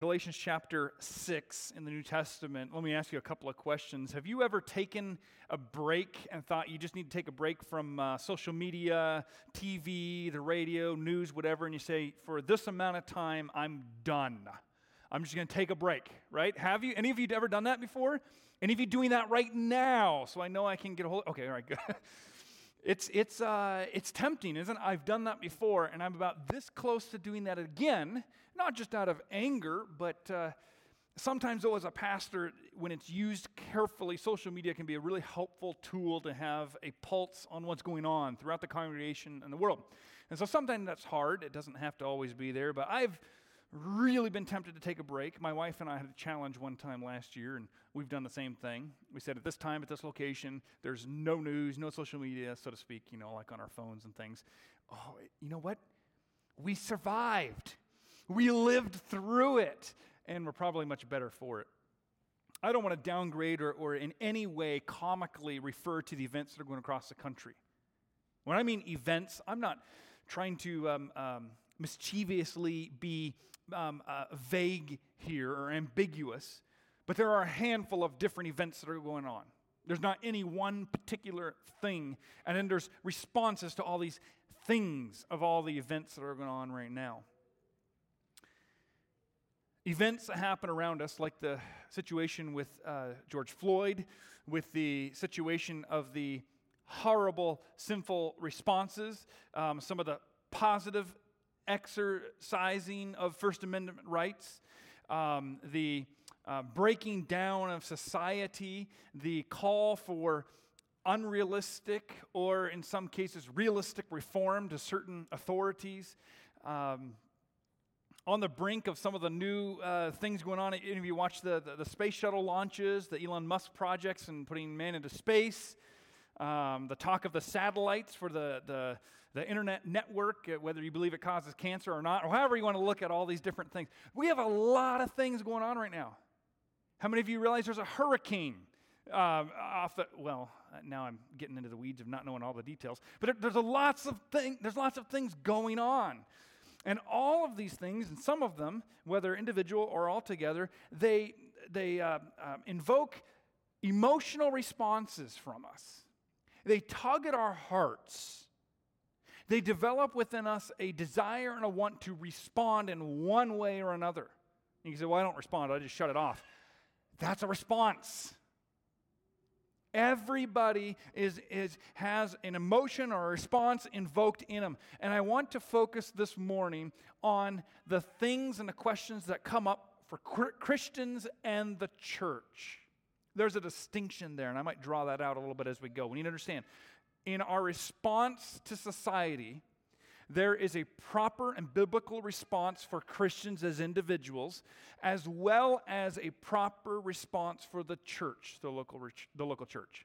Galatians chapter 6 in the New Testament, let me ask you a couple of questions. Have you ever taken a break and thought you just need to take a break from uh, social media, TV, the radio, news, whatever, and you say, for this amount of time, I'm done? I'm just going to take a break, right? Have you? Any of you ever done that before? Any of you doing that right now? So I know I can get a hold. Okay, all right, good. It's, it's, uh, it's tempting, isn't it? I've done that before, and I'm about this close to doing that again, not just out of anger, but uh, sometimes, though, as a pastor, when it's used carefully, social media can be a really helpful tool to have a pulse on what's going on throughout the congregation and the world. And so sometimes that's hard. It doesn't have to always be there, but I've really been tempted to take a break. My wife and I had a challenge one time last year, and we've done the same thing. We said at this time, at this location, there's no news, no social media, so to speak, you know, like on our phones and things. Oh, you know what? We survived. We lived through it, and we're probably much better for it. I don't want to downgrade or, or in any way comically refer to the events that are going across the country. When I mean events, I'm not trying to um, um, mischievously be um, uh, vague here or ambiguous, but there are a handful of different events that are going on. There's not any one particular thing. And then there's responses to all these things of all the events that are going on right now. Events that happen around us, like the situation with uh, George Floyd, with the situation of the horrible, sinful responses, um, some of the positive exercising of First Amendment rights, um, the uh, breaking down of society, the call for unrealistic or, in some cases, realistic reform to certain authorities. Um, on the brink of some of the new uh, things going on. Any of you watch the, the, the, space shuttle launches, the Elon Musk projects, and putting man into space? um, the talk of the satellites for the, the, the internet network, uh, whether you believe it causes cancer or not, or however you want to look at all these different things. We have a lot of things going on right now. How many of you realize there's a hurricane? Um, off the, well, now I'm getting into the weeds of not knowing all the details, but there's a lots of thing, there's lots of things going on. And all of these things, and some of them, whether individual or all together, they, they uh, uh, invoke emotional responses from us. They tug at our hearts. They develop within us a desire and a want to respond in one way or another. You can say, Well, I don't respond, I just shut it off. That's a response. Everybody is, is, has an emotion or a response invoked in them. And I want to focus this morning on the things and the questions that come up for Christians and the church. There's a distinction there, and I might draw that out a little bit as we go. We need to understand in our response to society, there is a proper and biblical response for Christians as individuals, as well as a proper response for the church, the local, the local church.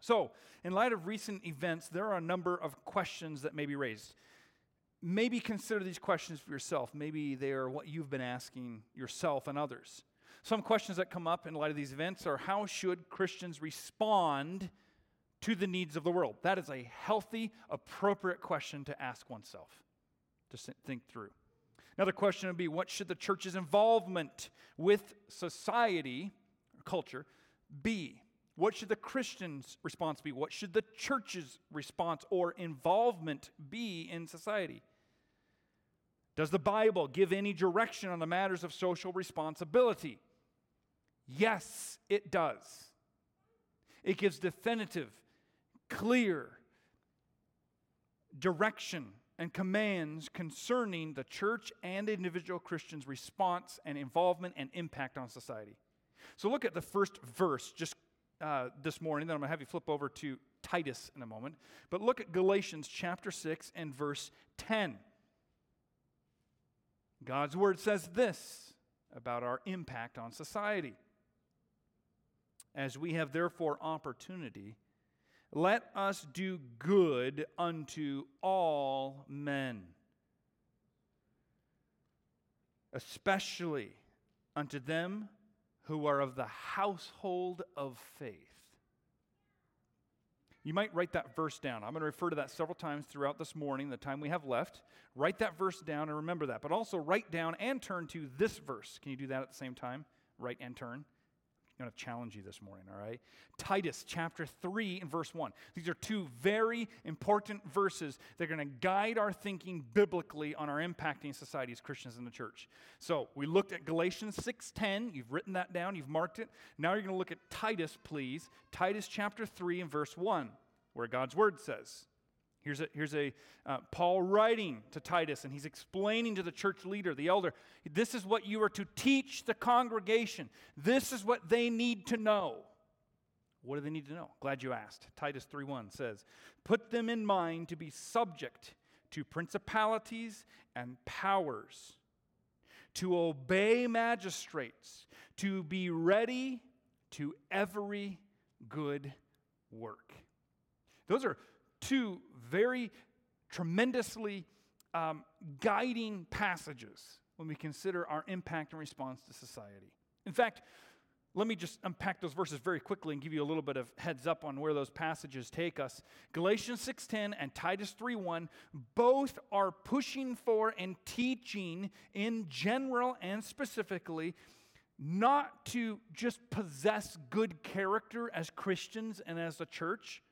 So, in light of recent events, there are a number of questions that may be raised. Maybe consider these questions for yourself. Maybe they are what you've been asking yourself and others. Some questions that come up in light of these events are how should Christians respond to the needs of the world? That is a healthy, appropriate question to ask oneself, to think through. Another question would be what should the church's involvement with society or culture be? What should the Christian's response be? What should the church's response or involvement be in society? Does the Bible give any direction on the matters of social responsibility? Yes, it does. It gives definitive, clear direction and commands concerning the church and individual Christians' response and involvement and impact on society. So look at the first verse just uh, this morning, then I'm going to have you flip over to Titus in a moment. But look at Galatians chapter 6 and verse 10. God's word says this about our impact on society. As we have therefore opportunity, let us do good unto all men, especially unto them who are of the household of faith. you might write that verse down. I'm going to refer to that several times throughout this morning, the time we have left. Write that verse down and remember that. But also write down and turn to this verse. Can you do that at the same time? Write and turn. I'm going to challenge you this morning, all right? Titus chapter 3 and verse 1. These are two very important verses that are going to guide our thinking biblically on our impacting society as Christians in the church. So, we looked at Galatians 6:10. You've written that down, you've marked it. Now you're going to look at Titus, please. Titus chapter 3 and verse 1, where God's word says, Here's a, here's a uh, Paul writing to Titus, and he's explaining to the church leader, the elder, this is what you are to teach the congregation. This is what they need to know. What do they need to know? Glad you asked. Titus 3:1 says, "Put them in mind to be subject to principalities and powers, to obey magistrates, to be ready to every good work." Those are two very tremendously um, guiding passages when we consider our impact and response to society. In fact, let me just unpack those verses very quickly and give you a little bit of heads up on where those passages take us. Galatians 6:10 and Titus 3:1 both are pushing for and teaching in general and specifically not to just possess good character as Christians and as a church.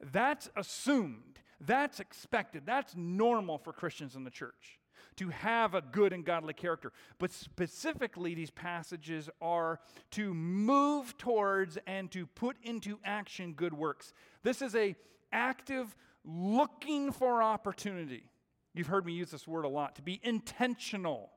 That's assumed that's expected. That's normal for Christians in the church to have a good and godly character. But specifically, these passages are to move towards and to put into action good works. This is a active looking for opportunity. You've heard me use this word a lot to be intentional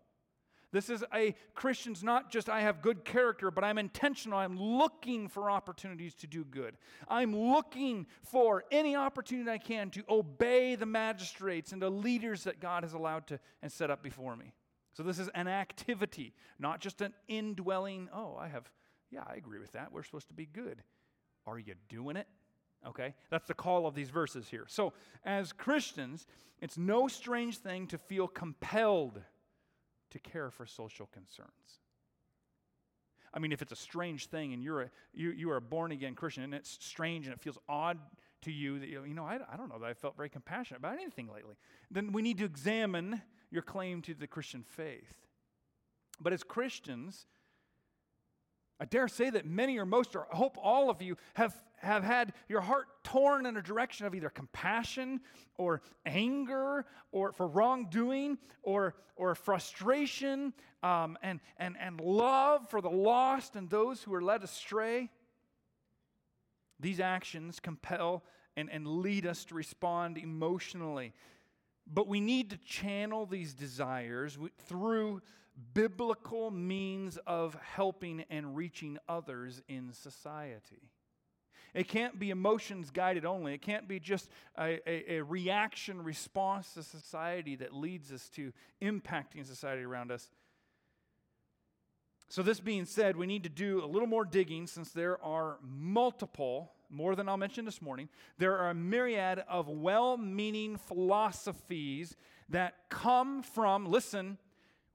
this is a Christian's not just I have good character, but I'm intentional. I'm looking for opportunities to do good. I'm looking for any opportunity I can to obey the magistrates and the leaders that God has allowed to and set up before me. So this is an activity, not just an indwelling, oh, I have, yeah, I agree with that. We're supposed to be good. Are you doing it? Okay? That's the call of these verses here. So, as Christians, it's no strange thing to feel compelled to care for social concerns. I mean, if it's a strange thing and you're a, you, you are a born again Christian and it's strange and it feels odd to you that, you know, I, I don't know that I felt very compassionate about anything lately, then we need to examine your claim to the Christian faith. But as Christians, I dare say that many or most, or I hope all of you, have, have had your heart torn in a direction of either compassion or anger or for wrongdoing or, or frustration um, and, and, and love for the lost and those who are led astray. These actions compel and, and lead us to respond emotionally. But we need to channel these desires through biblical means of helping and reaching others in society. It can't be emotions guided only. It can't be just a, a, a, reaction response to society that leads us to impacting society around us. So, this being said, we need to do a little more digging since there are multiple, more than I'll mention this morning, there are a myriad of well meaning philosophies that come from, listen,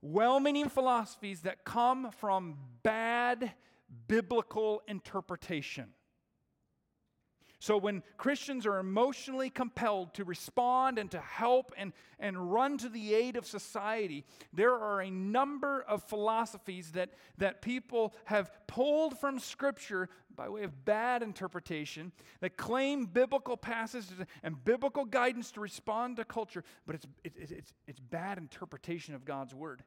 well meaning philosophies that come from bad biblical interpretation. So, when Christians are emotionally compelled to respond and to help and, and run to the aid of society, there are a number of philosophies that, that people have pulled from Scripture by way of bad interpretation that claim biblical passages and biblical guidance to respond to culture, but it's, it, it's, it's bad interpretation of God's Word.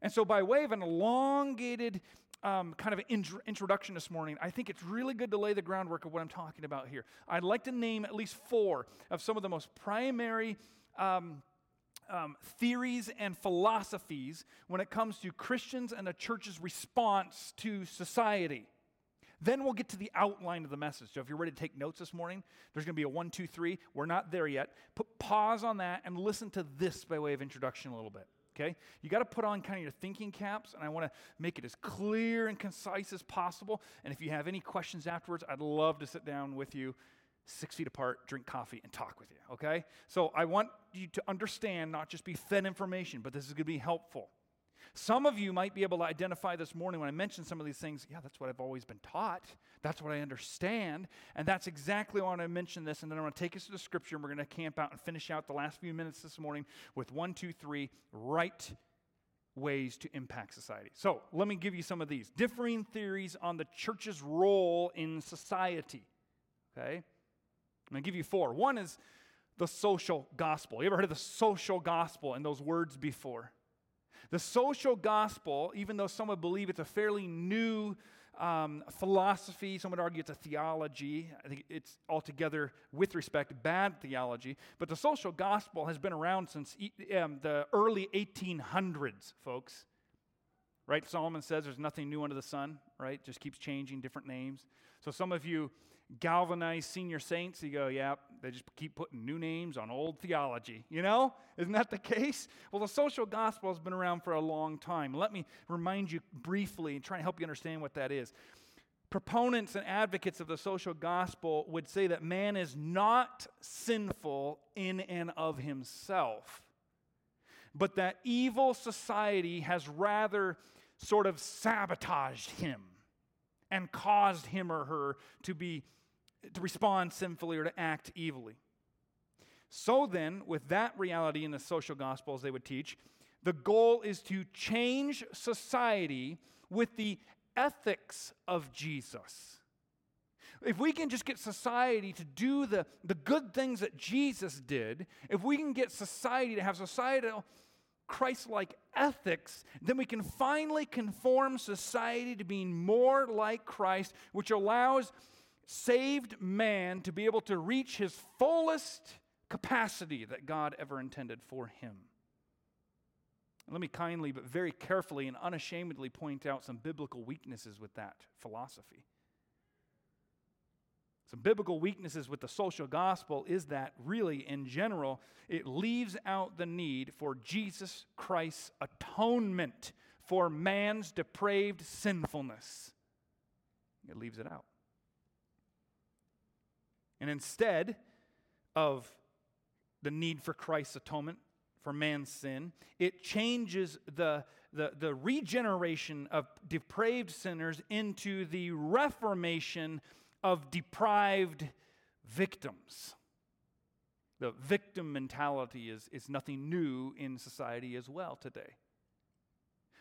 And so, by way of an elongated um, kind of intro- introduction this morning, I think it's really good to lay the groundwork of what I'm talking about here. I'd like to name at least four of some of the most primary um, um, theories and philosophies when it comes to Christians and the church's response to society. Then we'll get to the outline of the message. So if you're ready to take notes this morning, there's going to be a one, two, three. We're not there yet. Put pause on that and listen to this by way of introduction a little bit okay? You got to put on kind of your thinking caps, and I want to make it as clear and concise as possible. And if you have any questions afterwards, I'd love to sit down with you, six feet apart, drink coffee, and talk with you, okay? So I want you to understand, not just be fed information, but this is going to be helpful. Some of you might be able to identify this morning when I mentioned some of these things. Yeah, that's what I've always been taught. That's what I understand. And that's exactly why I mention this. And then I'm going to take us to the scripture and we're going to camp out and finish out the last few minutes this morning with one, two, three right ways to impact society. So let me give you some of these differing theories on the church's role in society. Okay? I'm going to give you four. One is the social gospel. You ever heard of the social gospel and those words before? The social gospel, even though some would believe it's a fairly new um, philosophy, some would argue it's a theology. I think it's altogether, with respect, bad theology. But the social gospel has been around since um, the early 1800s, folks. Right? Solomon says there's nothing new under the sun, right? Just keeps changing, different names. So some of you galvanize senior saints. You go, yeah, they just keep putting new names on old theology. You know? Isn't that the case? Well, the social gospel has been around for a long time. Let me remind you briefly and try and help you understand what that is. Proponents and advocates of the social gospel would say that man is not sinful in and of himself, but that evil society has rather sort of sabotaged him and caused him or her to be to respond sinfully or to act evilly. So then, with that reality in the social gospel, as they would teach, the goal is to change society with the ethics of Jesus. If we can just get society to do the, the good things that Jesus did, if we can get society to have societal Christ like ethics, then we can finally conform society to being more like Christ, which allows saved man to be able to reach his fullest capacity that God ever intended for him. Let me kindly but very carefully and unashamedly point out some biblical weaknesses with that philosophy. Some biblical weaknesses with the social gospel is that, really, in general, it leaves out the need for Jesus Christ's atonement for man's depraved sinfulness. It leaves it out. And instead of the need for Christ's atonement for man's sin, it changes the, the, the regeneration of depraved sinners into the reformation of deprived victims. The victim mentality is, is nothing new in society as well today.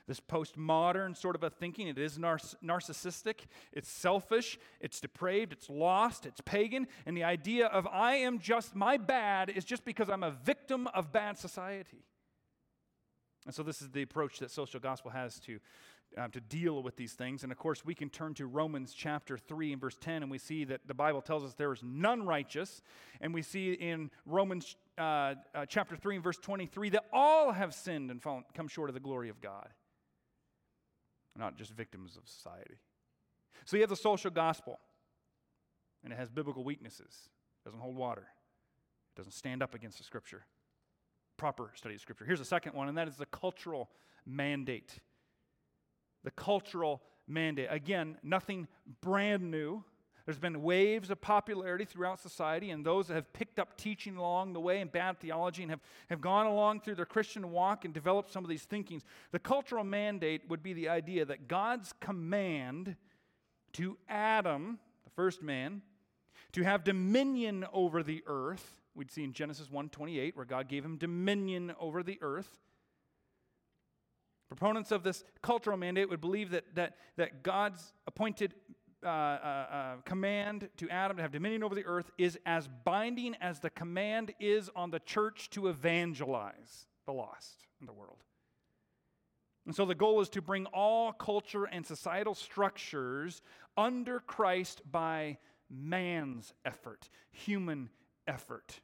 This postmodern sort of a thinking, it is nar- narcissistic, it's selfish, it's depraved, it's lost, it's pagan, and the idea of I am just, my bad is just because I'm a victim of bad society. And so, this is the approach that social gospel has to, uh, to deal with these things. And of course, we can turn to Romans chapter 3 and verse 10, and we see that the Bible tells us there is none righteous. And we see in Romans uh, uh, chapter 3 and verse 23 that all have sinned and fallen, come short of the glory of God not just victims of society. So you have the social gospel, and it has biblical weaknesses. It doesn't hold water. It doesn't stand up against the scripture. Proper study of scripture. Here's the second one, and that is the cultural mandate. The cultural mandate. Again, nothing brand new. There's been waves of popularity throughout society, and those that have picked up teaching along the way and bad theology and have, have gone along through their Christian walk and developed some of these thinkings. The cultural mandate would be the idea that God's command to Adam, the first man, to have dominion over the earth. We'd see in Genesis 1:28 where God gave him dominion over the earth. Proponents of this cultural mandate would believe that, that, that God's appointed uh, uh, uh, command to Adam to have dominion over the earth is as binding as the command is on the church to evangelize the lost in the world. And so the goal is to bring all culture and societal structures under Christ by man's effort, human effort.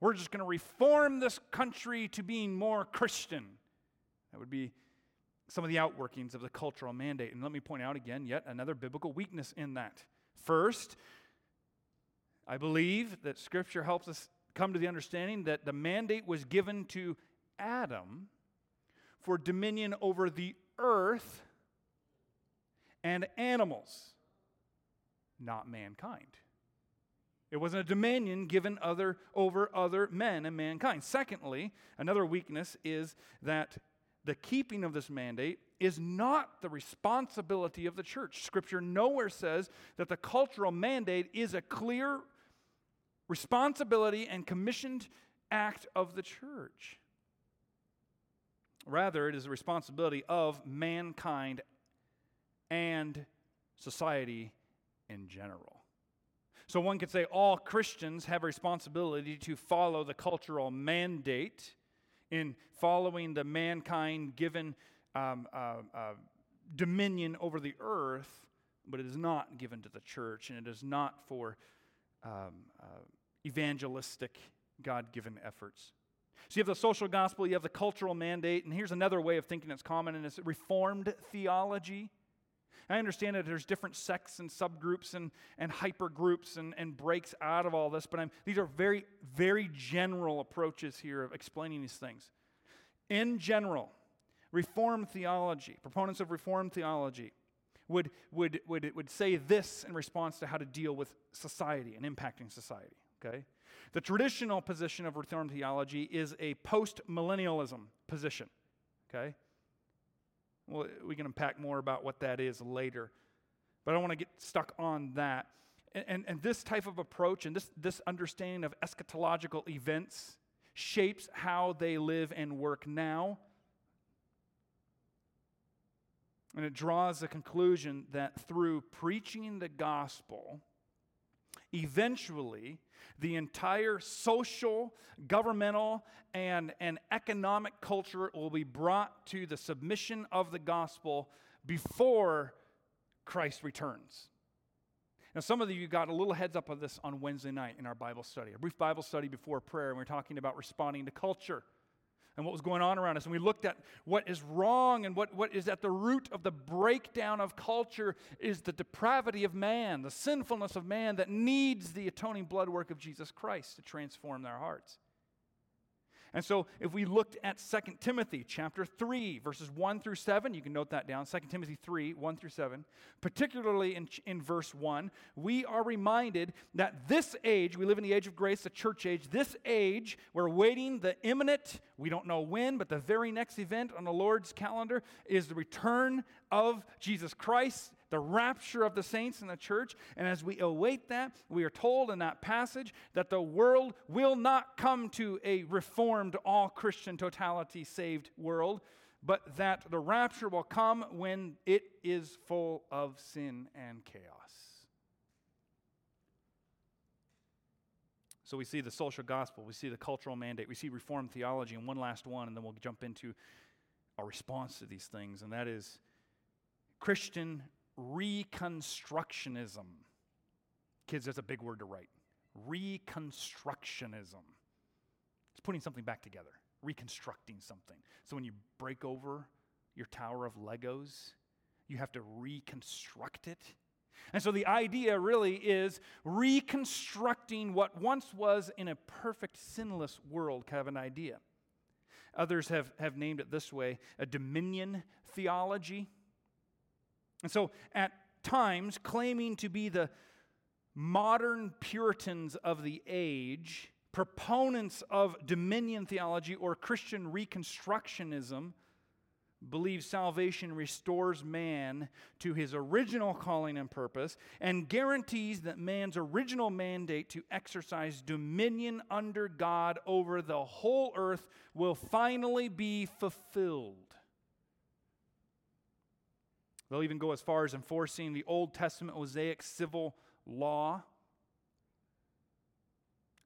We're just going to reform this country to being more Christian. That would be some of the outworkings of the cultural mandate. And let me point out again yet another biblical weakness in that. First, I believe that Scripture helps us come to the understanding that the mandate was given to Adam for dominion over the earth and animals, not mankind. It wasn't a dominion given other, over other men and mankind. Secondly, another weakness is that the keeping of this mandate is not the responsibility of the church. Scripture nowhere says that the cultural mandate is a clear responsibility and commissioned act of the church. Rather, it is a responsibility of mankind and society in general. So one could say all Christians have a responsibility to follow the cultural mandate in following the mankind given um, uh, uh, dominion over the earth, but it is not given to the church, and it is not for um, uh, evangelistic, God given efforts. So you have the social gospel, you have the cultural mandate, and here's another way of thinking that's common, and it's reformed theology. I understand that there's different sects and subgroups and, and hypergroups and, and breaks out of all this, but I'm, these are very, very general approaches here of explaining these things. In general, Reformed theology, proponents of Reformed theology, would, would, would, would say this in response to how to deal with society and impacting society. Okay? The traditional position of Reformed theology is a post millennialism position. Okay? Well, we can unpack more about what that is later. But I don't want to get stuck on that. And, and, and, this type of approach and this, this understanding of eschatological events shapes how they live and work now. And it draws the conclusion that through preaching the gospel, eventually the entire social, governmental, and, and economic culture will be brought to the submission of the gospel before Christ returns. Now, some of you got a little heads up of this on Wednesday night in our Bible study, a brief Bible study before prayer, and we are talking about responding to culture and what was going on around us. And we looked at what is wrong and what, what is at the root of the breakdown of culture is the depravity of man, the sinfulness of man that needs the atoning blood work of Jesus Christ to transform their hearts. And so if we looked at 2 Timothy chapter 3, verses 1 through 7, you can note that down, 2 Timothy 3, 1 through 7, particularly in, in verse 1, we are reminded that this age, we live in the age of grace, the church age, this age, we're waiting the imminent, we don't know when, but the very next event on the Lord's calendar is the return of Jesus Christ the rapture of the saints in the church. And as we await that, we are told in that passage that the world will not come to a reformed, all Christian, totality saved world, but that the rapture will come when it is full of sin and chaos. So we see the social gospel, we see the cultural mandate, we see reformed theology, and one last one, and then we'll jump into our response to these things, and that is Christian Reconstructionism. Kids, that's a big word to write. Reconstructionism. It's putting something back together, reconstructing something. So when you break over your tower of Legos, you have to reconstruct it. And so the idea really is reconstructing what once was in a perfect, sinless world, kind of an idea. Others have, have named it this way a dominion theology. And so, at times, claiming to be the modern Puritans of the age, proponents of dominion theology or Christian Reconstructionism, believe salvation restores man to his original calling and purpose and guarantees that man's original mandate to exercise dominion under God over the whole earth will finally be fulfilled. They'll even go as far as enforcing the Old Testament Mosaic civil law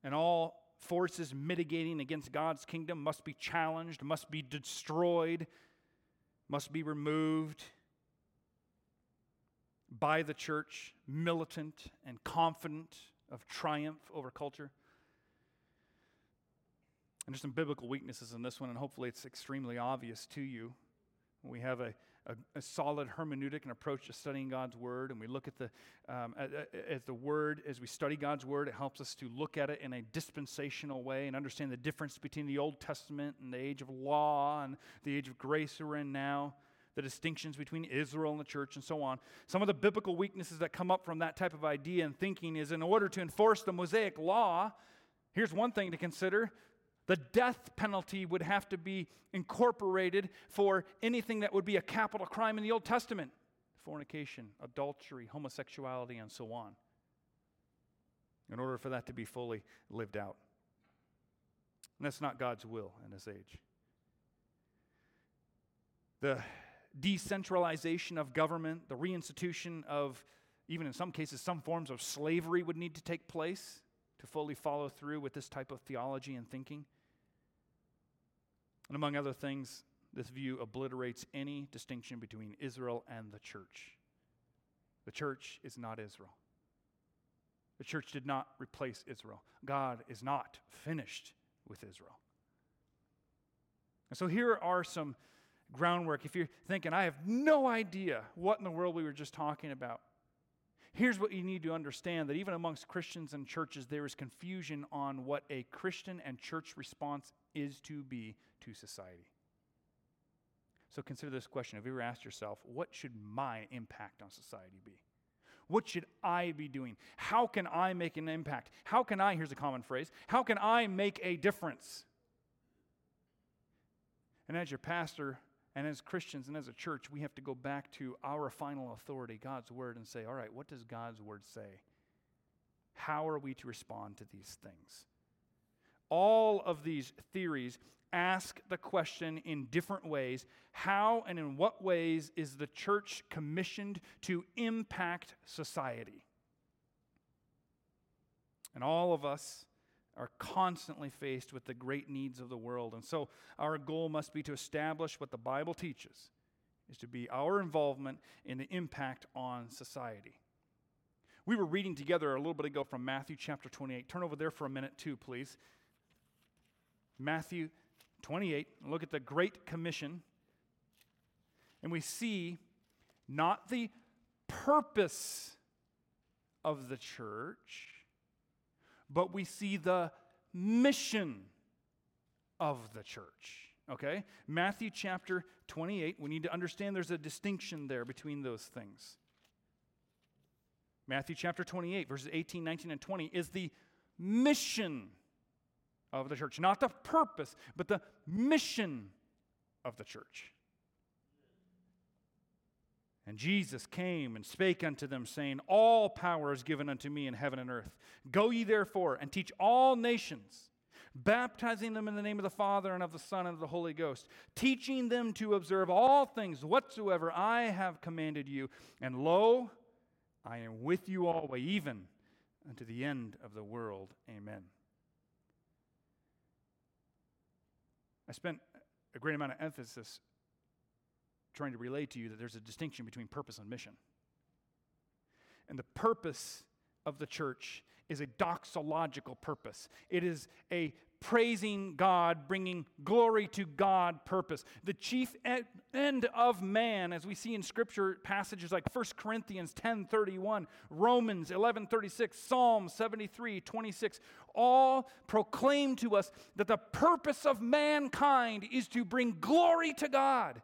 and all forces mitigating against God's kingdom must be challenged, must be destroyed, must be removed by the church, militant and confident of triumph over culture. And there's some biblical weaknesses in this one, and hopefully it's extremely obvious to you. We have a a, a, solid hermeneutic and approach to studying God's Word, and we look at the um, as the Word as we study God's Word, it helps us to look at it in a dispensational way and understand the difference between the Old Testament and the age of law and the age of grace we're in now. The distinctions between Israel and the church, and so on. Some of the biblical weaknesses that come up from that type of idea and thinking is in order to enforce the Mosaic law, here's one thing to consider The death penalty would have to be incorporated for anything that would be a capital crime in the Old Testament fornication, adultery, homosexuality, and so on, in order for that to be fully lived out. And that's not God's will in this age. The decentralization of government, the reinstitution of, even in some cases, some forms of slavery would need to take place to fully follow through with this type of theology and thinking. And among other things, this view obliterates any distinction between Israel and the church. The church is not Israel. The church did not replace Israel. God is not finished with Israel. And so here are some groundwork. If you're thinking, I have no idea what in the world we were just talking about, here's what you need to understand that even amongst Christians and churches, there is confusion on what a Christian and church response is to be to society. So consider this question. Have you ever asked yourself, what should my impact on society be? What should I be doing? How can I make an impact? How can I, here's a common phrase, how can I make a difference? And as your pastor, and as Christians and as a church, we have to go back to our final authority, God's Word, and say, all right, what does God's Word say? How are we to respond to these things? All of these theories ask the question in different ways how and in what ways is the church commissioned to impact society? And all of us are constantly faced with the great needs of the world. And so our goal must be to establish what the Bible teaches is to be our involvement in the impact on society. We were reading together a little bit ago from Matthew chapter 28. Turn over there for a minute, too, please. Matthew 28, look at the Great Commission. And we see not the purpose of the church but we see the mission of the church. Okay? Matthew chapter 28, we need to understand there's a distinction there between those things. Matthew chapter 28, verses 18, 19, and 20 is the mission of the church. Not the purpose, but the mission of the church. And Jesus came and spake unto them, saying, All power is given unto me in heaven and earth. Go ye therefore and teach all nations, baptizing them in the name of the Father and of the Son and of the Holy Ghost, teaching them to observe all things whatsoever I have commanded you. And lo, I am with you always, even unto the end of the world. Amen. I spent a great amount of emphasis trying to relay to you that there's a distinction between purpose and mission. And the purpose of the church is a doxological purpose. It is a praising God, bringing glory to God purpose. The chief end of man, as we see in scripture passages like 1 Corinthians 10:31, Romans 11:36, Psalm 73, 26, all proclaim to us that the purpose of mankind is to bring glory to God.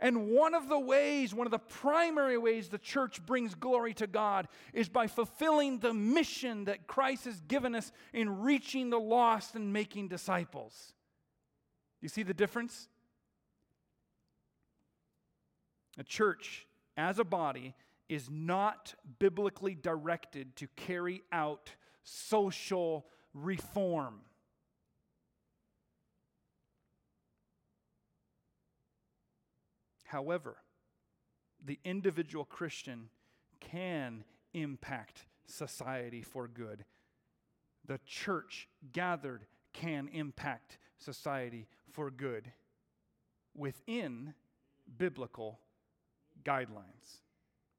And one of the ways, one of the primary ways the church brings glory to God is by fulfilling the mission that Christ has given us in reaching the lost and making disciples. You see the difference? A church, as a body, is not biblically directed to carry out social reform. However, the individual Christian can impact society for good. The church gathered can impact society for good within biblical guidelines.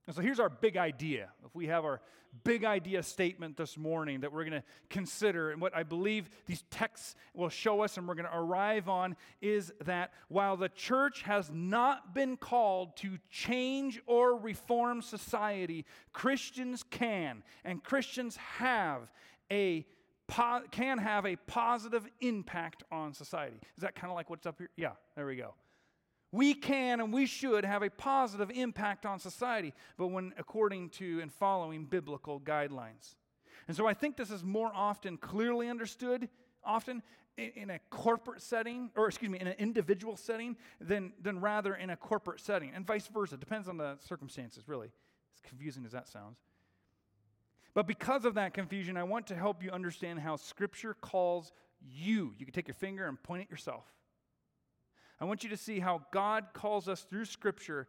And so here's our big idea. If we have our big idea statement this morning that we're going to consider, and what I believe these texts will show us and we're going to arrive on is that while the church has not been called to change or reform society, Christians can, and Christians have a can have a positive impact on society. Is that kind of like what's up here? Yeah, there we go we can and we should have a positive impact on society, but when according to and following biblical guidelines. And so I think this is more often clearly understood often in a corporate setting, or excuse me, in an individual setting, than, than rather in a corporate setting, and vice versa. Depends on the circumstances, really. As confusing as that sounds. But because of that confusion, I want to help you understand how Scripture calls you. You can take your finger and point at yourself. I want you to see how God calls us through Scripture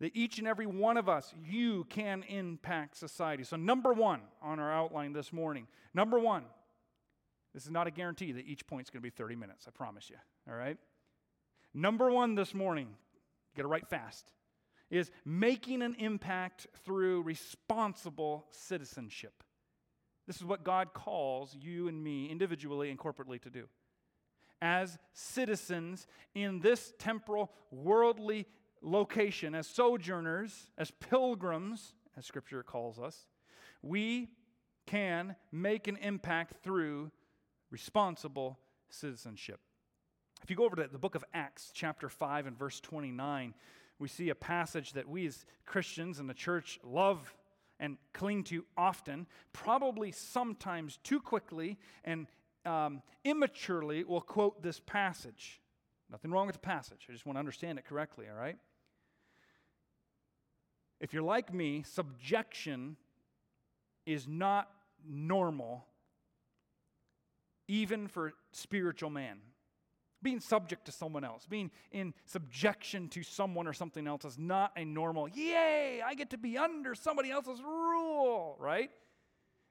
that each and every one of us, you can impact society. So, number one on our outline this morning, number one, this is not a guarantee that each point is going to be 30 minutes, I promise you. All right? Number one this morning, you got to write fast, is making an impact through responsible citizenship. This is what God calls you and me individually and corporately to do. As citizens in this temporal, worldly location, as sojourners, as pilgrims, as Scripture calls us, we can make an impact through responsible citizenship. If you go over to the book of Acts, chapter 5, and verse 29, we see a passage that we as Christians in the church love and cling to often, probably sometimes too quickly and um, immaturely will quote this passage. Nothing wrong with the passage. I just want to understand it correctly, all right? If you're like me, subjection is not normal even for spiritual man. Being subject to someone else, being in subjection to someone or something else is not a normal, yay, I get to be under somebody else's rule, right?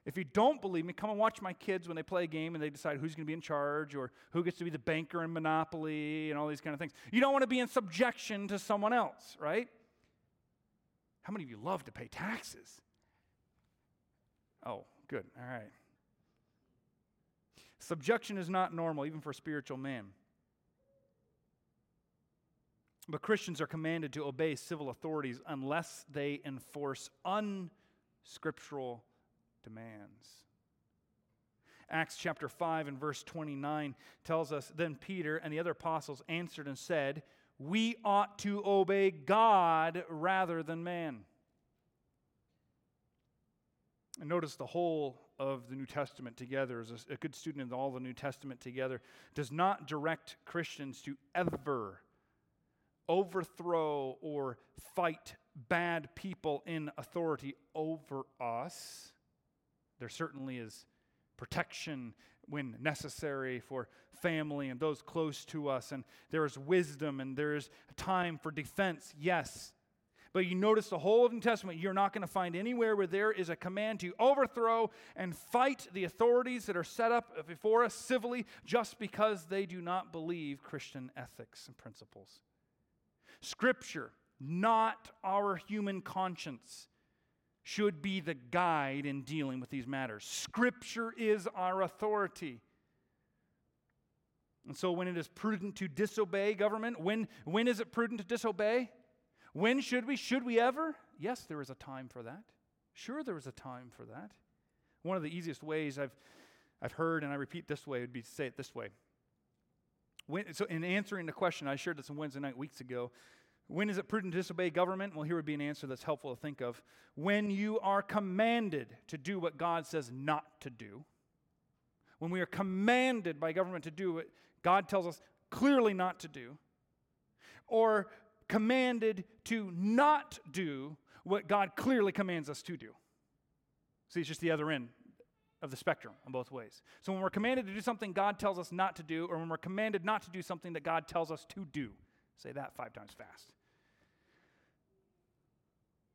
If you don't believe me, come and watch my kids when they play a game and they decide who's going to be in charge or who gets to be the banker in Monopoly and all these kind of things. You don't want to be in subjection to someone else, right? How many of you love to pay taxes? Oh, good. All right. Subjection is not normal, even for a spiritual man. But Christians are commanded to obey civil authorities unless they enforce unscriptural demands. Acts chapter 5 and verse 29 tells us Then Peter and the other apostles answered and said, We ought to obey God rather than man. And notice the whole of the New Testament together, as a, a good student of all the New Testament together, does not direct Christians to ever overthrow or fight bad people in authority over us. There certainly is protection when necessary for family and those close to us, and there is wisdom and there is time for defense, yes. But you notice the whole of the New Testament, you're not going to find anywhere where there is a command to overthrow and fight the authorities that are set up before us civilly just because they do not believe Christian ethics and principles. Scripture, not our human conscience, should be the guide in dealing with these matters. Scripture is our authority. And so, when it is prudent to disobey government, when, when is it prudent to disobey? When should we? Should we ever? Yes, there is a time for that. Sure, there is a time for that. One of the easiest ways I've, I've heard, and I repeat this way, would be to say it this way. When, so, in answering the question, I shared this on Wednesday night weeks ago. When is it prudent to disobey government? Well, here would be an answer that's helpful to think of. When you are commanded to do what God says not to do. When we are commanded by government to do what God tells us clearly not to do. Or commanded to not do what God clearly commands us to do. See, it's just the other end of the spectrum on both ways. So when we're commanded to do something God tells us not to do, or when we're commanded not to do something that God tells us to do, say that five times fast.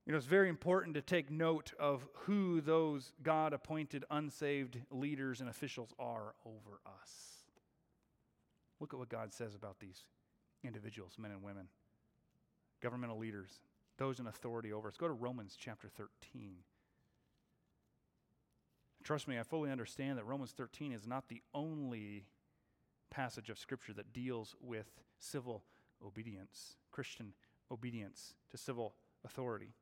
You know, it's very important to take note of who those God appointed unsaved leaders and officials are over us. Look at what God says about these individuals, men and women governmental leaders, those in authority over us. Go to Romans chapter 13. Trust me, I fully understand that Romans 13 is not the only passage of Scripture that deals with civil obedience, Christian obedience to civil authority.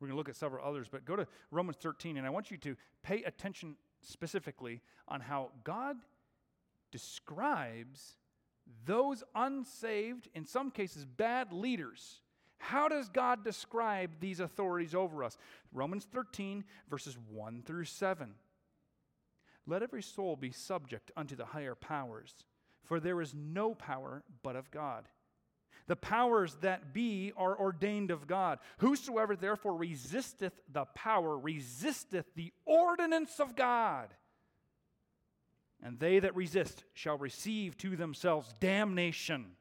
We're going to look at several others, but go to Romans 13, and I want you to pay attention specifically on how God describes those unsaved, in some cases bad leaders how does God describe these authorities over us? Romans 13, verses 1 through 7. let every soul be subject unto the higher powers, for there is no power but of God. The powers that be are ordained of God. Whosoever therefore resisteth the power resisteth the ordinance of God. And they that resist shall receive to themselves damnation.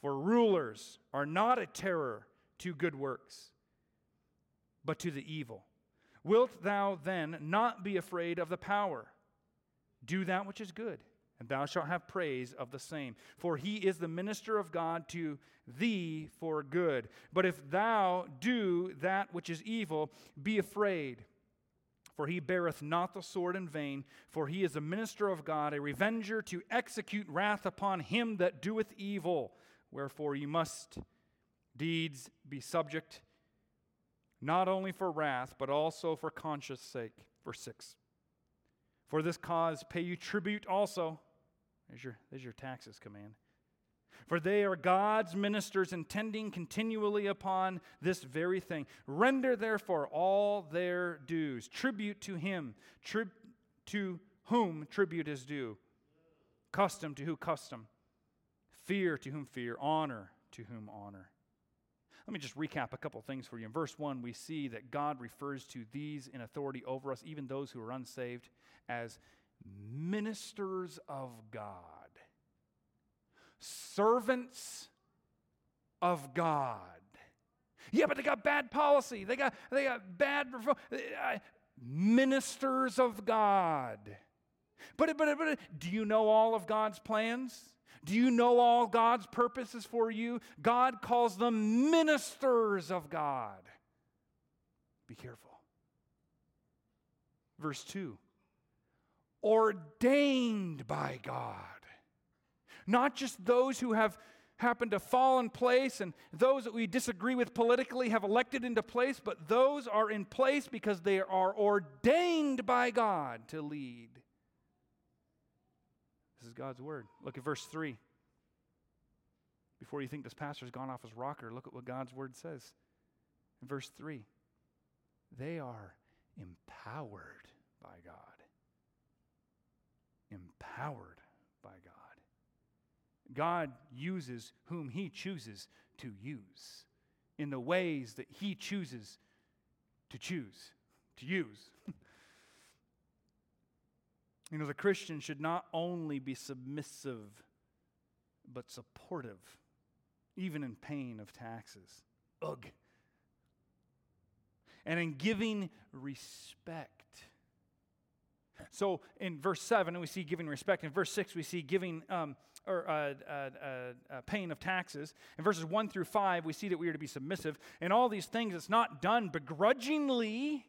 For rulers are not a terror to good works, but to the evil. Wilt thou then not be afraid of the power? Do that which is good and thou shalt have praise of the same. For he is the minister of God to thee for good. But if thou do that which is evil, be afraid. For he beareth not the sword in vain, for he is a minister of God, a revenger to execute wrath upon him that doeth evil. Wherefore you must deeds be subject, not only for wrath, but also for conscience sake. Verse 6. For this cause pay you tribute also there's your, there's your taxes command. For they are God's ministers, intending continually upon this very thing. Render therefore all their dues, tribute to him, to whom tribute is due, custom to who custom, fear to whom fear, honor to whom honor. Let me just recap a couple things for you. In verse 1, we see that God refers to these in authority over us, even those who are unsaved, as ministers of God, servants of God. Yeah, but they got bad policy. They got they got bad uh, ministers of God. But, but, but do you know all of God's plans? Do you know all God's purposes for you? God calls them ministers of God. Be careful. Verse 2 ordained by God. Not just those who have happened to fall in place and those that we disagree with politically have elected into place, but those are in place because they are ordained by God to lead. This is God's word. Look at verse 3. Before you think this pastor's gone off his rocker, look at what God's word says. In verse 3, they are empowered by God empowered by God. God uses whom He chooses to use in the ways that He chooses to choose, to use. you know, the Christian should not only be submissive, but supportive, even in paying of taxes. Ugh. And in giving respect so in verse 7, we see giving respect. In verse 6, we see giving um, or uh, uh, uh, paying of taxes. In verses 1 through 5, we see that we are to be submissive. In all these things, it's not done begrudgingly,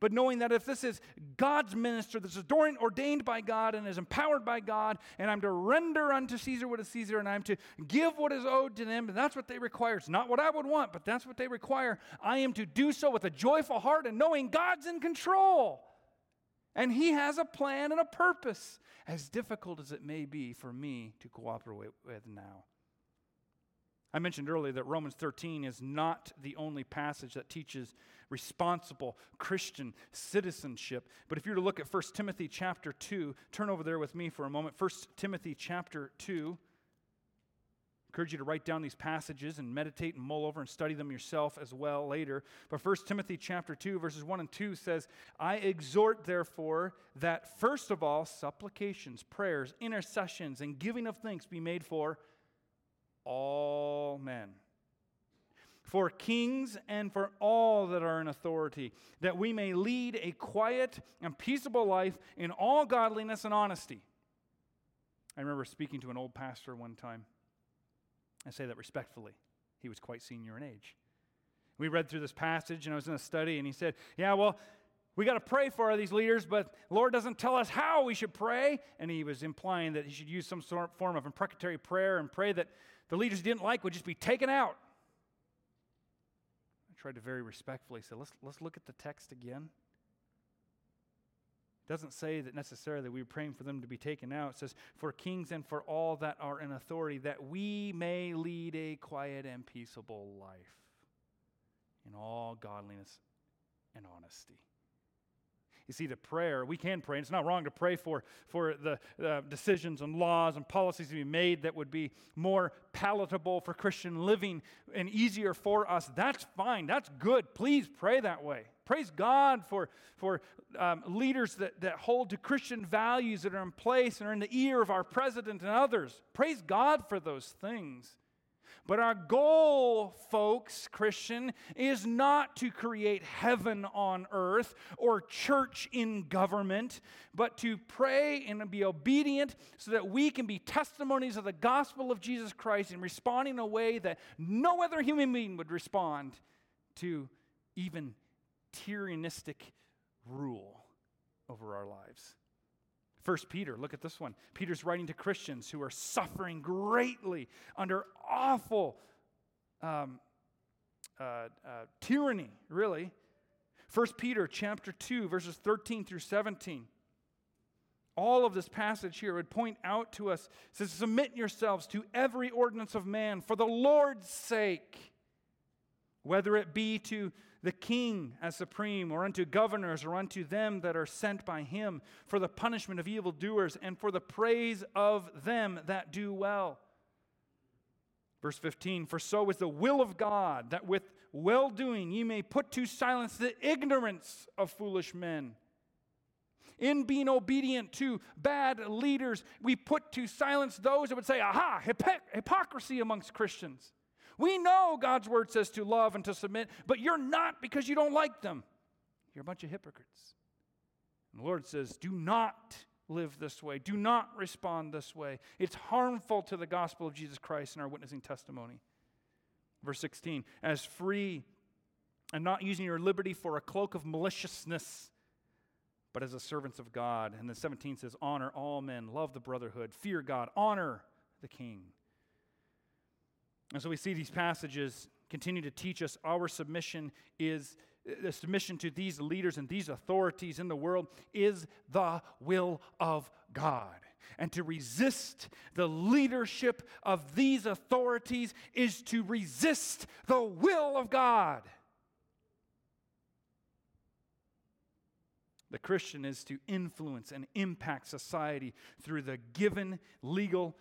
but knowing that if this is God's minister, this is ordained by God and is empowered by God, and I'm to render unto Caesar what is Caesar, and I'm to give what is owed to them, and that's what they require. It's not what I would want, but that's what they require. I am to do so with a joyful heart and knowing God's in control. And He has a plan and a purpose, as difficult as it may be for me to cooperate with now. I mentioned earlier that Romans 13 is not the only passage that teaches responsible Christian citizenship. But if you were to look at 1 Timothy chapter 2, turn over there with me for a moment. 1 Timothy chapter 2 encourage you to write down these passages and meditate and mull over and study them yourself as well later. But 1 Timothy chapter 2 verses 1 and 2 says, "I exhort therefore that first of all supplications, prayers, intercessions and giving of thanks be made for all men." For kings and for all that are in authority, that we may lead a quiet and peaceable life in all godliness and honesty. I remember speaking to an old pastor one time I say that respectfully. He was quite senior in age. We read through this passage, and I was in a study, and he said, Yeah, well, we got to pray for these leaders, but Lord doesn't tell us how we should pray. And he was implying that he should use some sort of form of imprecatory prayer and pray that the leaders he didn't like would just be taken out. I tried to very respectfully say, let's, let's look at the text again doesn't say that necessarily we're praying for them to be taken out. It says, for kings and for all that are in authority, that we may lead a quiet and peaceable life in all godliness and honesty. You see, the prayer, we can pray, and it's not wrong to pray for, for the uh, decisions and laws and policies to be made that would be more palatable for Christian living and easier for us. That's fine. That's good. Please pray that way. Praise God for, for um, leaders that, that hold to Christian values that are in place and are in the ear of our president and others. Praise God for those things. But our goal, folks, Christian, is not to create heaven on earth or church in government, but to pray and be obedient so that we can be testimonies of the gospel of Jesus Christ and respond in a way that no other human being would respond to even tyrannistic rule over our lives. First Peter, look at this one. Peter's writing to Christians who are suffering greatly under awful um, uh, uh, tyranny, really. First Peter chapter 2, verses 13 through 17. All of this passage here would point out to us, says, Submit yourselves to every ordinance of man for the Lord's sake, whether it be to the king as supreme, or unto governors, or unto them that are sent by him, for the punishment of evildoers, and for the praise of them that do well. Verse 15 For so is the will of God, that with well doing ye may put to silence the ignorance of foolish men. In being obedient to bad leaders, we put to silence those that would say, Aha, hypocrisy amongst Christians. We know God's word says to love and to submit, but you're not because you don't like them. You're a bunch of hypocrites. And the Lord says, Do not live this way. Do not respond this way. It's harmful to the gospel of Jesus Christ and our witnessing testimony. Verse 16, as free and not using your liberty for a cloak of maliciousness, but as a servants of God. And the 17 says, honor all men, love the brotherhood, fear God, honor the king. And so we see these passages continue to teach us our submission is the submission to these leaders and these authorities in the world is the will of God. And to resist the leadership of these authorities is to resist the will of God. The Christian is to influence and impact society through the given legal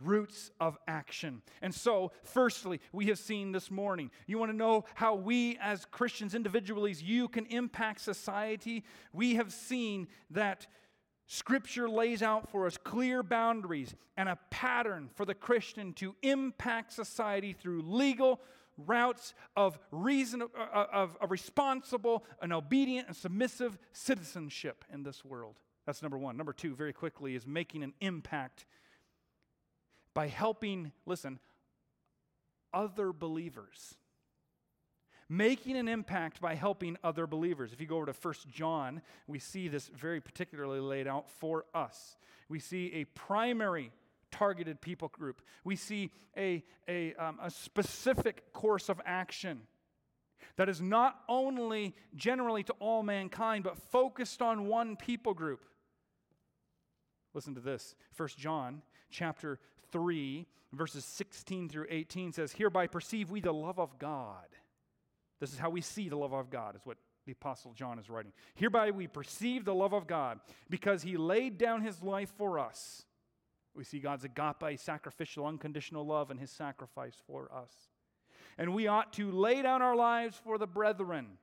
routes of action. And so, firstly, we have seen this morning. You want to know how we as Christians individually, you can impact society? We have seen that Scripture lays out for us clear boundaries and a pattern for the Christian to impact society through legal routes of reason of, of, of responsible and obedient and submissive citizenship in this world. That's number one. Number two, very quickly, is making an impact by helping, listen, other believers. Making an impact by helping other believers. If you go over to 1 John, we see this very particularly laid out for us. We see a primary targeted people group, we see a, a, um, a specific course of action that is not only generally to all mankind, but focused on one people group. Listen to this. 1 John chapter 3, verses 16 through 18 says, Hereby perceive we the love of God. This is how we see the love of God, is what the Apostle John is writing. Hereby we perceive the love of God because he laid down his life for us. We see God's agape, sacrificial, unconditional love, and his sacrifice for us. And we ought to lay down our lives for the brethren.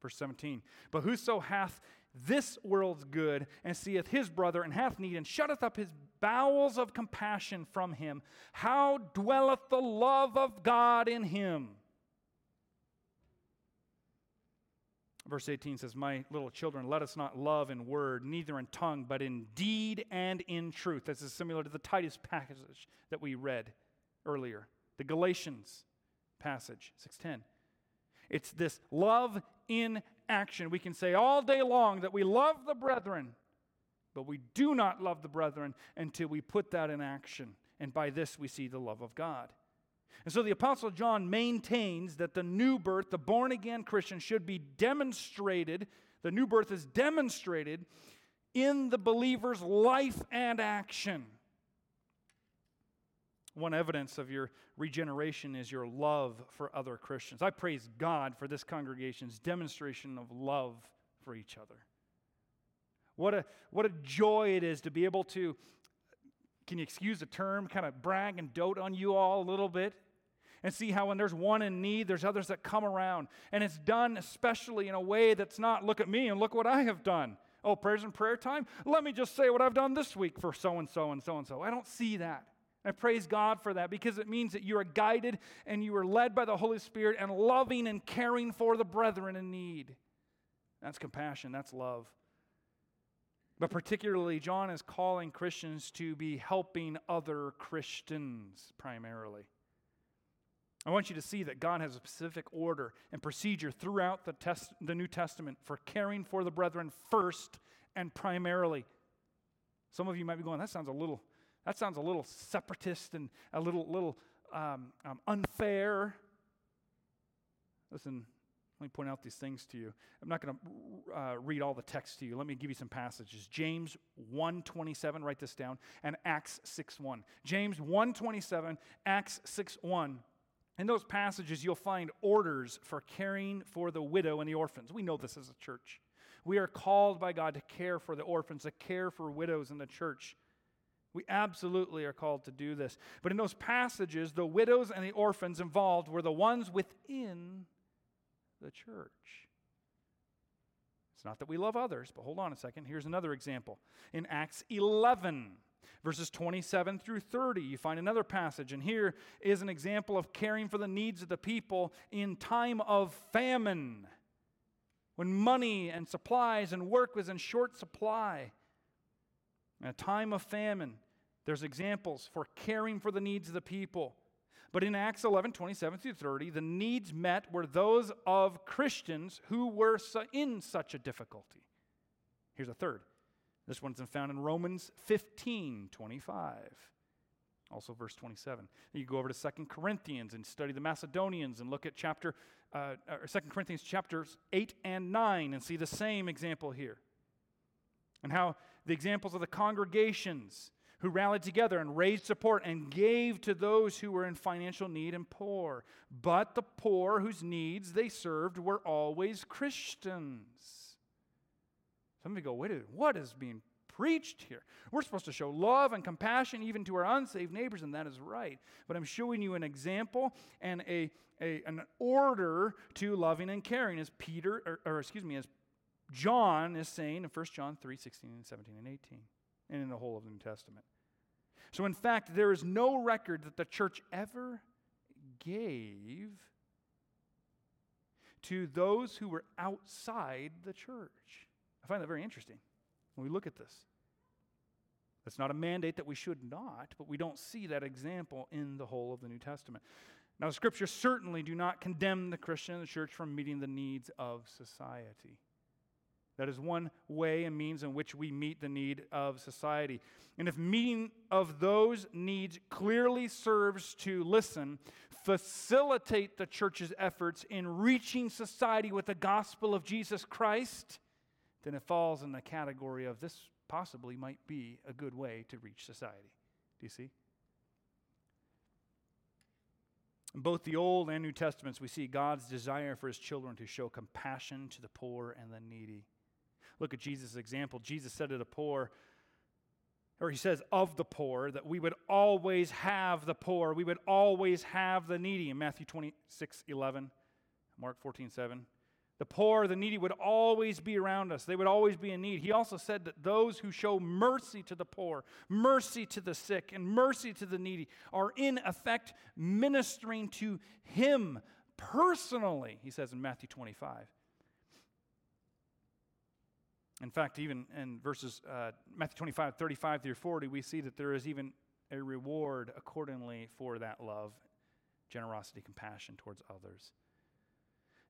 Verse 17. But whoso hath this world's good, and seeth his brother and hath need, and shutteth up his bowels of compassion from him, how dwelleth the love of God in him? Verse 18 says, My little children, let us not love in word, neither in tongue, but in deed and in truth. This is similar to the Titus passage that we read earlier, the Galatians passage, 610. It's this love in action. We can say all day long that we love the brethren, but we do not love the brethren until we put that in action. And by this we see the love of God. And so the Apostle John maintains that the new birth, the born again Christian, should be demonstrated. The new birth is demonstrated in the believer's life and action. One evidence of your regeneration is your love for other Christians. I praise God for this congregation's demonstration of love for each other. What a, what a joy it is to be able to, can you excuse the term, kind of brag and dote on you all a little bit? And see how when there's one in need, there's others that come around. And it's done especially in a way that's not, look at me and look what I have done. Oh, prayers and prayer time? Let me just say what I've done this week for so and so and so and so. I don't see that. I praise God for that because it means that you are guided and you are led by the Holy Spirit and loving and caring for the brethren in need. That's compassion, that's love. But particularly, John is calling Christians to be helping other Christians primarily. I want you to see that God has a specific order and procedure throughout the, test, the New Testament for caring for the brethren first and primarily. Some of you might be going, that sounds a little that sounds a little separatist and a little, little um, um, unfair. Listen, let me point out these things to you. I'm not going to uh, read all the text to you. Let me give you some passages. James 1:27, write this down, and Acts 6:1. James 1:27, Acts 6:1. In those passages, you'll find orders for caring for the widow and the orphans. We know this as a church. We are called by God to care for the orphans, to care for widows in the church. We absolutely are called to do this. But in those passages, the widows and the orphans involved were the ones within the church. It's not that we love others, but hold on a second. Here's another example. In Acts 11, verses 27 through 30, you find another passage. And here is an example of caring for the needs of the people in time of famine, when money and supplies and work was in short supply. In a time of famine, there's examples for caring for the needs of the people. But in Acts 11, 27 through 30, the needs met were those of Christians who were in such a difficulty. Here's a third. This one's found in Romans 15, 25. Also, verse 27. You go over to Second Corinthians and study the Macedonians and look at chapter, uh, or 2 Corinthians chapters 8 and 9 and see the same example here. And how the examples of the congregations who rallied together and raised support and gave to those who were in financial need and poor. But the poor whose needs they served were always Christians. Some of you go, wait a minute, what is being preached here? We're supposed to show love and compassion even to our unsaved neighbors, and that is right. But I'm showing you an example and a, a an order to loving and caring, as Peter, or, or excuse me, as John is saying in 1 John 3 16 and 17 and 18, and in the whole of the New Testament. So, in fact, there is no record that the church ever gave to those who were outside the church. I find that very interesting when we look at this. That's not a mandate that we should not, but we don't see that example in the whole of the New Testament. Now, the scriptures certainly do not condemn the Christian and the church from meeting the needs of society. That is one way and means in which we meet the need of society. And if meeting of those needs clearly serves to listen, facilitate the church's efforts in reaching society with the gospel of Jesus Christ, then it falls in the category of this possibly might be a good way to reach society. Do you see? In both the Old and New Testaments, we see God's desire for his children to show compassion to the poor and the needy. Look at Jesus' example. Jesus said to the poor, or he says of the poor, that we would always have the poor, we would always have the needy in Matthew 26, 11, Mark 14, 7. The poor, the needy would always be around us. They would always be in need. He also said that those who show mercy to the poor, mercy to the sick, and mercy to the needy are in effect ministering to him personally, he says in Matthew 25. In fact, even in verses uh, Matthew 25, 35 through 40, we see that there is even a reward accordingly for that love, generosity, compassion towards others.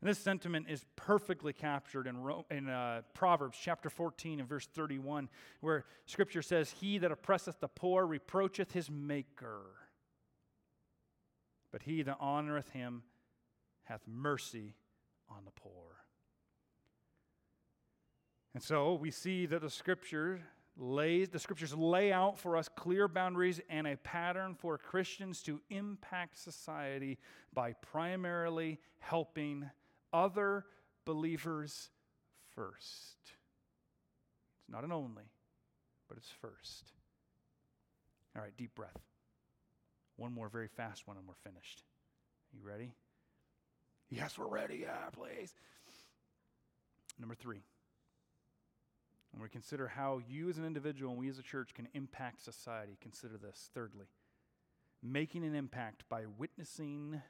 And this sentiment is perfectly captured in, in uh, Proverbs chapter 14 and verse 31, where Scripture says, He that oppresseth the poor reproacheth his maker, but he that honoreth him hath mercy on the poor. And so we see that the scripture lays the scriptures lay out for us clear boundaries and a pattern for Christians to impact society by primarily helping other believers first. It's not an only, but it's first. All right, deep breath. One more very fast one and we're finished. You ready? Yes, we're ready. Yeah, please. Number 3. And we consider how you as an individual and we as a church can impact society. Consider this. Thirdly, making an impact by witnessing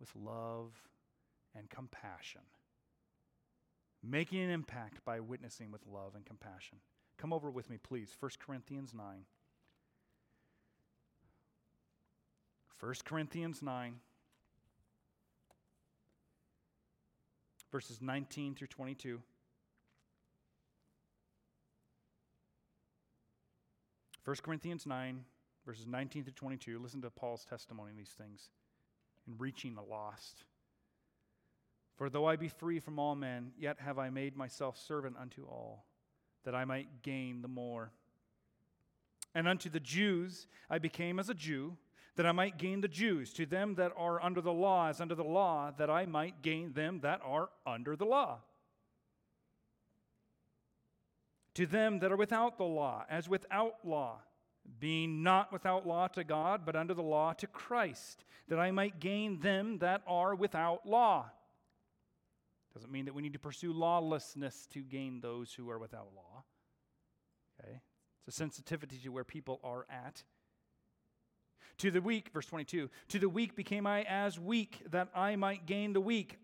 with love and compassion. Making an impact by witnessing with love and compassion. Come over with me, please. 1 Corinthians 9. 1 Corinthians 9, verses 19 through 22. 1 Corinthians 9, verses 19 through 22. Listen to Paul's testimony in these things in reaching the lost. For though I be free from all men, yet have I made myself servant unto all, that I might gain the more. And unto the Jews I became as a Jew, that I might gain the Jews. To them that are under the law, as under the law, that I might gain them that are under the law to them that are without the law, as without law, being not without law to God, but under the law to Christ, that I might gain them that are without law. Doesn't mean that we need to pursue lawlessness to gain those who are without law. Okay? It's a sensitivity to where people are at. To the weak, verse 22, to the weak became I as weak, that I might gain the weak.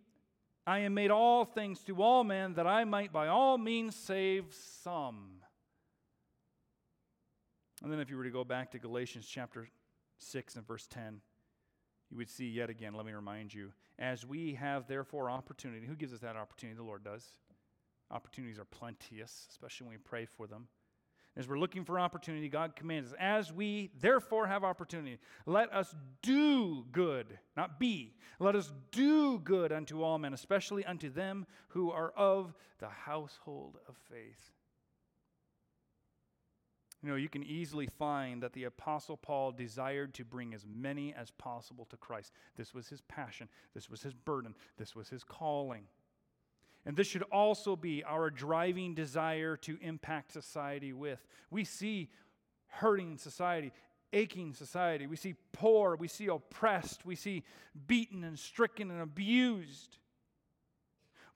I am made all things to all men that I might by all means save some. And then if you were to go back to Galatians chapter 6 and verse 10, you would see yet again, let me remind you, as we have therefore opportunity, who gives us that opportunity? The Lord does. Opportunities are plenteous, especially when we pray for them. As we're looking for opportunity, God commands us, as we therefore have opportunity, let us do good, not be. Let us do good unto all men, especially unto them who are of the household of faith. You know, you can easily find that the Apostle Paul desired to bring as many as possible to Christ. This was his passion, this was his burden, this was his calling. And this should also be our driving desire to impact society with. We see hurting society, aching society. We see poor, we see oppressed, we see beaten and stricken and abused.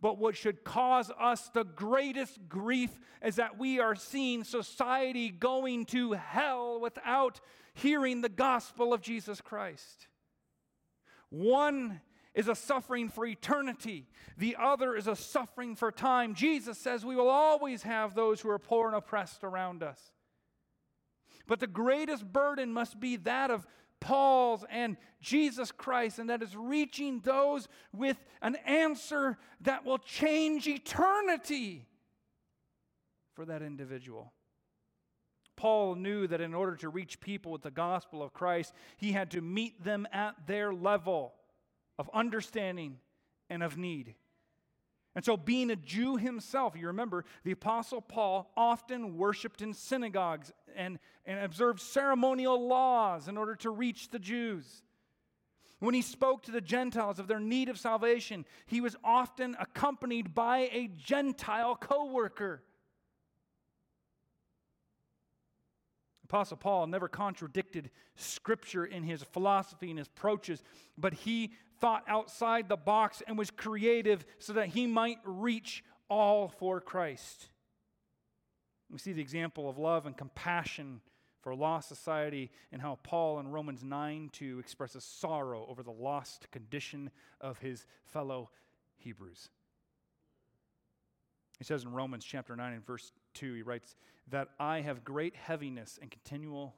But what should cause us the greatest grief is that we are seeing society going to hell without hearing the gospel of Jesus Christ. One is a suffering for eternity, the other is a suffering for time. Jesus says we will always have those who are poor and oppressed around us. But the greatest burden must be that of Paul's and Jesus Christ, and that is reaching those with an answer that will change eternity for that individual. Paul knew that in order to reach people with the gospel of Christ, he had to meet them at their level of understanding and of need. And so, being a Jew himself, you remember, the Apostle Paul often worshiped in synagogues and, and observed ceremonial laws in order to reach the Jews. When he spoke to the Gentiles of their need of salvation, he was often accompanied by a Gentile co worker. Apostle Paul never contradicted Scripture in his philosophy and his approaches, but he thought outside the box and was creative so that he might reach all for Christ. We see the example of love and compassion for lost society and how Paul in Romans 9 2 expresses sorrow over the lost condition of his fellow Hebrews. He says in Romans chapter 9 and verse 2, he writes, That I have great heaviness and continual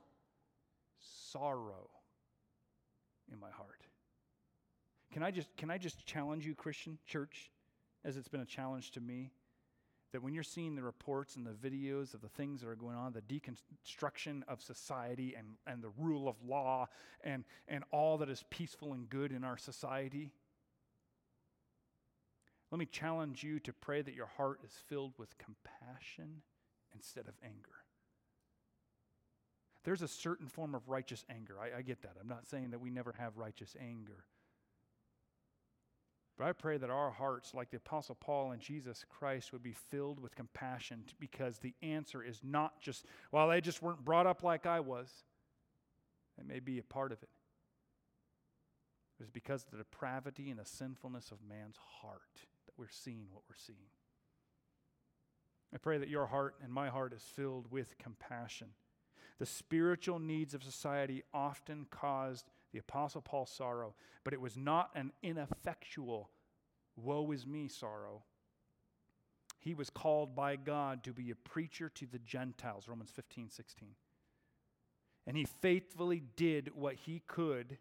sorrow in my heart. Can I just, can I just challenge you, Christian church, as it's been a challenge to me? That when you're seeing the reports and the videos of the things that are going on, the deconstruction of society and, and the rule of law and, and all that is peaceful and good in our society, let me challenge you to pray that your heart is filled with compassion instead of anger. There's a certain form of righteous anger. I, I, get that. I'm not saying that we never have righteous anger. But I pray that our hearts, like the Apostle Paul and Jesus Christ, would be filled with compassion because the answer is not just, well, they just weren't brought up like I was. It may be a part of it. It was because of the depravity and the sinfulness of man's heart that we're seeing what we're seeing. I pray that your heart and my heart is filled with compassion. The spiritual needs of society often caused the Apostle Paul sorrow, but it was not an ineffectual, woe is me sorrow. He was called by God to be a preacher to the Gentiles, Romans 15, 16. And he faithfully did what he could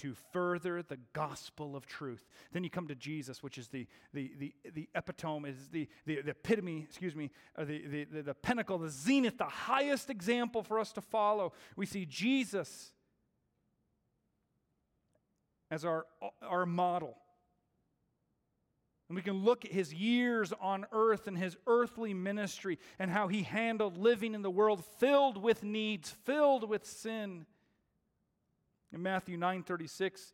to further the gospel of truth. Then you come to Jesus, which is the, the, the, the epitome, is the, the, the epitome, excuse me, the, the, the, the pinnacle, the zenith, the highest example for us to follow. We see Jesus as our, our model. And we can look at his years on earth and his earthly ministry and how he handled living in the world filled with needs, filled with sin. In Matthew 9:36,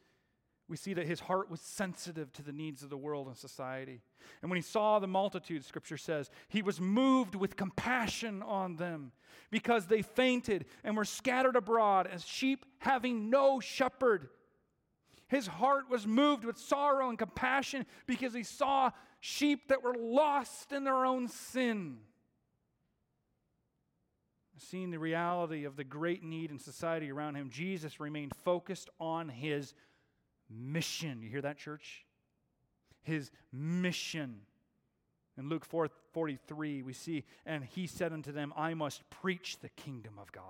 we see that his heart was sensitive to the needs of the world and society. And when he saw the multitude, scripture says, he was moved with compassion on them because they fainted and were scattered abroad as sheep having no shepherd. His heart was moved with sorrow and compassion because he saw sheep that were lost in their own sin seeing the reality of the great need in society around him, Jesus remained focused on his mission. You hear that, church? His mission. In Luke 4 43, we see, and he said unto them, I must preach the kingdom of God.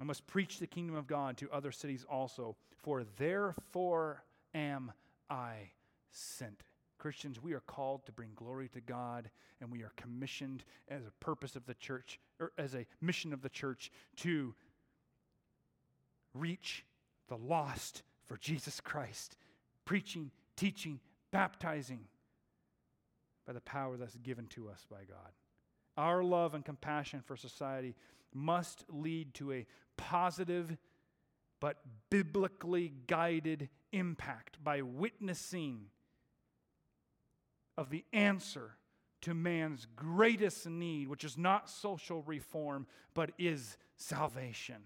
I must preach the kingdom of God to other cities also, for therefore am I sent. Christians, we are called to bring glory to God, and we are commissioned as a purpose of the church, or as a mission of the church, to reach the lost for Jesus Christ, preaching, teaching, baptizing by the power that's given to us by God. Our love and compassion for society must lead to a positive but biblically guided impact by witnessing of the answer to man's greatest need, which is not social reform, but is salvation.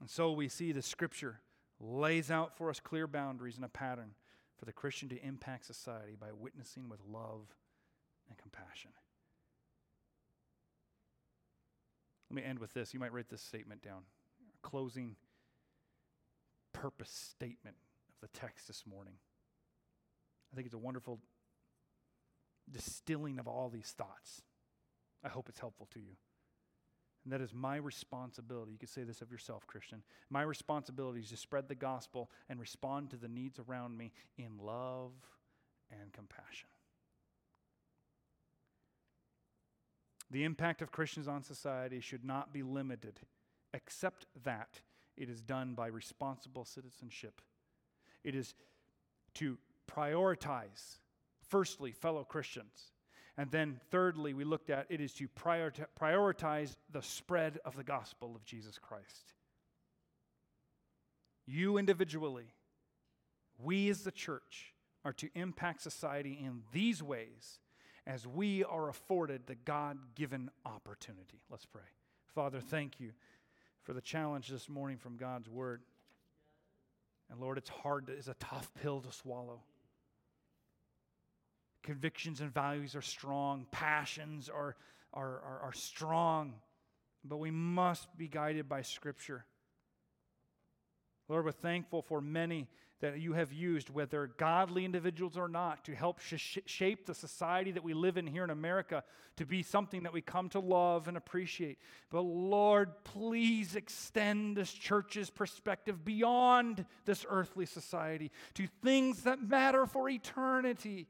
And so we see the scripture lays out for us clear boundaries and a pattern for the Christian to impact society by witnessing with love and compassion. Let me end with this. You might write this statement down. Closing purpose statement of the text this morning. I think it's a wonderful distilling of all these thoughts. I hope it's helpful to you. And that is my responsibility. You could say this of yourself, Christian. My responsibility is to spread the gospel and respond to the needs around me in love and compassion. The impact of Christians on society should not be limited, except that it is done by responsible citizenship. It is to prioritize, firstly, fellow Christians. And then, thirdly, we looked at it is to prioritize the spread of the gospel of Jesus Christ. You individually, we as the church, are to impact society in these ways as we are afforded the God given opportunity. Let's pray. Father, thank you for the challenge this morning from God's word. And Lord, it's hard, it's a tough pill to swallow convictions and values are strong, passions are, are, are, are strong, but we must be guided by Scripture. Lord, we're thankful for many that you have used, whether godly individuals or not, to help sh- shape the society that we live in here in America to be something that we come to love and appreciate. But Lord, please extend this church's perspective beyond this earthly society to things that matter for eternity.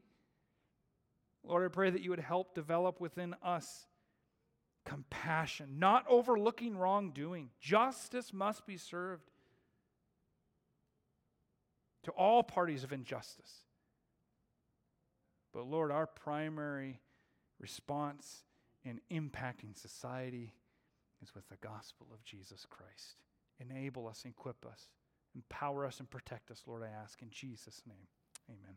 Lord, I pray that you would help develop within us compassion, not overlooking wrongdoing. Justice must be served to all parties of injustice. But Lord, our primary response in impacting society is with the gospel of Jesus Christ. enable us, equip us, empower us, and protect us, Lord, I ask in Jesus' name. Amen.